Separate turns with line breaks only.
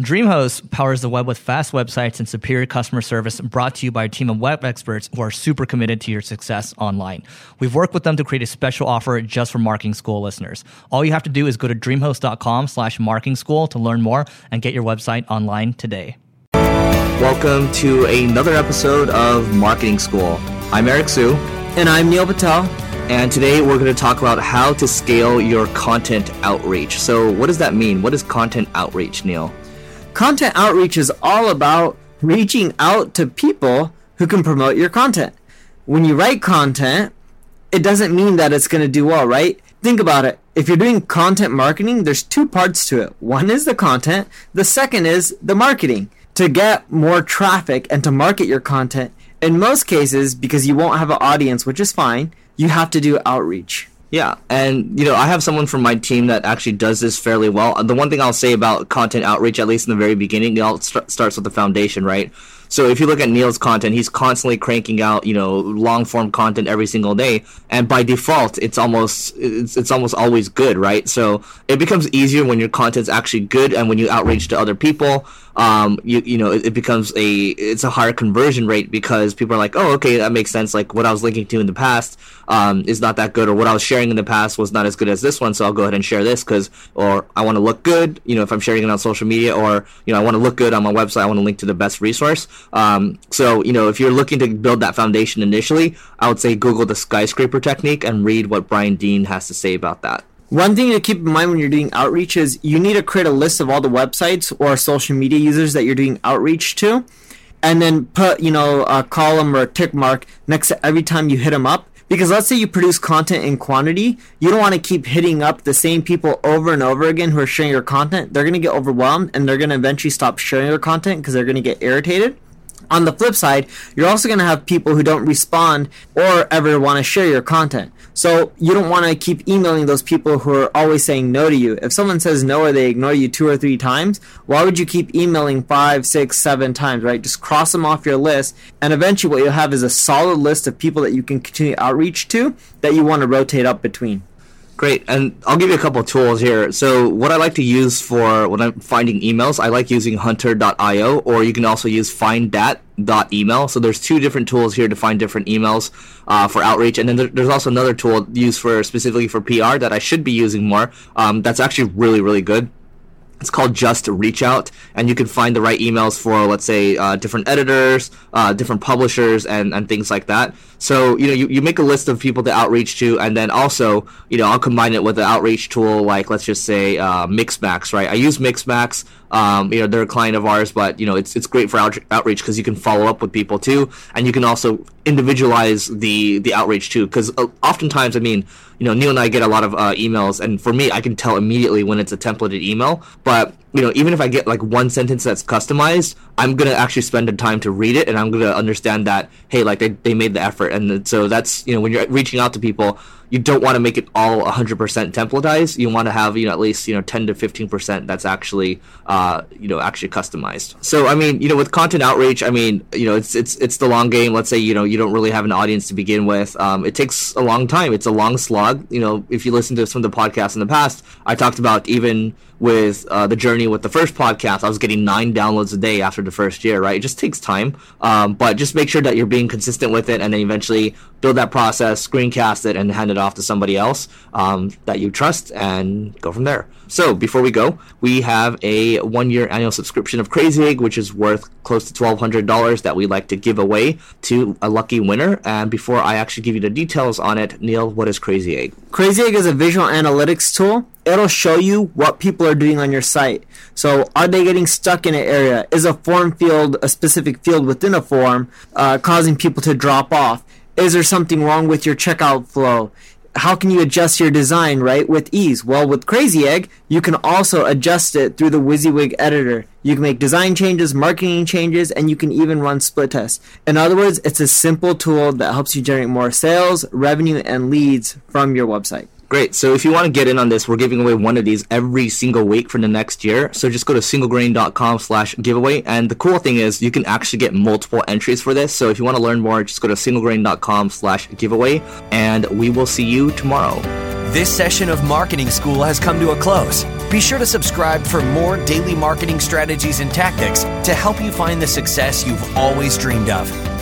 DreamHost powers the web with fast websites and superior customer service brought to you by a team of web experts who are super committed to your success online. We've worked with them to create a special offer just for marketing school listeners. All you have to do is go to dreamhost.com slash marketing school to learn more and get your website online today.
Welcome to another episode of Marketing School. I'm Eric Siu.
And I'm Neil Patel.
And today we're going to talk about how to scale your content outreach. So, what does that mean? What is content outreach, Neil?
Content outreach is all about reaching out to people who can promote your content. When you write content, it doesn't mean that it's going to do well, right? Think about it. If you're doing content marketing, there's two parts to it. One is the content, the second is the marketing. To get more traffic and to market your content, in most cases, because you won't have an audience, which is fine, you have to do outreach.
Yeah, and you know, I have someone from my team that actually does this fairly well. The one thing I'll say about content outreach, at least in the very beginning, it all st- starts with the foundation, right? So if you look at Neil's content, he's constantly cranking out, you know, long form content every single day, and by default, it's almost it's, it's almost always good, right? So it becomes easier when your content's actually good and when you outreach to other people. Um, you you know, it, it becomes a it's a higher conversion rate because people are like, oh, okay, that makes sense. Like what I was linking to in the past um, is not that good, or what I was sharing in the past was not as good as this one, so I'll go ahead and share this because, or I want to look good, you know, if I'm sharing it on social media, or you know, I want to look good on my website, I want to link to the best resource. Um, so, you know, if you're looking to build that foundation initially, I would say Google the skyscraper technique and read what Brian Dean has to say about that.
One thing to keep in mind when you're doing outreach is you need to create a list of all the websites or social media users that you're doing outreach to, and then put, you know, a column or a tick mark next to every time you hit them up. Because let's say you produce content in quantity, you don't want to keep hitting up the same people over and over again who are sharing your content. They're going to get overwhelmed and they're going to eventually stop sharing your content because they're going to get irritated. On the flip side, you're also going to have people who don't respond or ever want to share your content. So you don't want to keep emailing those people who are always saying no to you. If someone says no or they ignore you two or three times, why would you keep emailing five, six, seven times, right? Just cross them off your list. And eventually what you'll have is a solid list of people that you can continue outreach to that you want to rotate up between.
Great, and I'll give you a couple of tools here. So, what I like to use for when I'm finding emails, I like using Hunter.io, or you can also use FindThat.email. So, there's two different tools here to find different emails uh, for outreach, and then there, there's also another tool used for specifically for PR that I should be using more. Um, that's actually really, really good. It's called Just Reach Out, and you can find the right emails for, let's say, uh, different editors, uh, different publishers, and, and things like that. So, you know, you, you make a list of people to outreach to, and then also, you know, I'll combine it with an outreach tool like, let's just say, uh, Mixmax, right? I use Mixmax. Um, you know, they're a client of ours, but, you know, it's, it's great for out- outreach because you can follow up with people too, and you can also individualize the, the outreach too. Because uh, oftentimes, I mean, you know, Neil and I get a lot of uh, emails, and for me, I can tell immediately when it's a templated email. But you know, even if I get like one sentence that's customized, I'm gonna actually spend the time to read it, and I'm gonna understand that hey, like they, they made the effort, and so that's you know when you're reaching out to people, you don't want to make it all 100% templatized. You want to have you know at least you know 10 to 15% that's actually uh, you know actually customized. So I mean you know with content outreach, I mean you know it's it's it's the long game. Let's say you know you don't really have an audience to begin with. Um, it takes a long time. It's a long slog. You know if you listen to some of the podcasts in the past, I talked about even with uh, the journey with the first podcast, I was getting nine downloads a day after the first year, right? It just takes time, um, but just make sure that you're being consistent with it, and then eventually build that process, screencast it, and hand it off to somebody else um, that you trust, and go from there. So before we go, we have a one-year annual subscription of Crazy Egg, which is worth close to twelve hundred dollars that we like to give away to a lucky winner. And before I actually give you the details on it, Neil, what is Crazy Egg?
Crazy Egg is a visual analytics tool. It'll show you what people are doing on your site. So, are they getting stuck in an area? Is a form field, a specific field within a form, uh, causing people to drop off? Is there something wrong with your checkout flow? how can you adjust your design right with ease well with crazy egg you can also adjust it through the wysiwyg editor you can make design changes marketing changes and you can even run split tests in other words it's a simple tool that helps you generate more sales revenue and leads from your website
Great. So if you want to get in on this, we're giving away one of these every single week for the next year. So just go to singlegrain.com slash giveaway. And the cool thing is you can actually get multiple entries for this. So if you want to learn more, just go to singlegrain.com slash giveaway. And we will see you tomorrow.
This session of Marketing School has come to a close. Be sure to subscribe for more daily marketing strategies and tactics to help you find the success you've always dreamed of.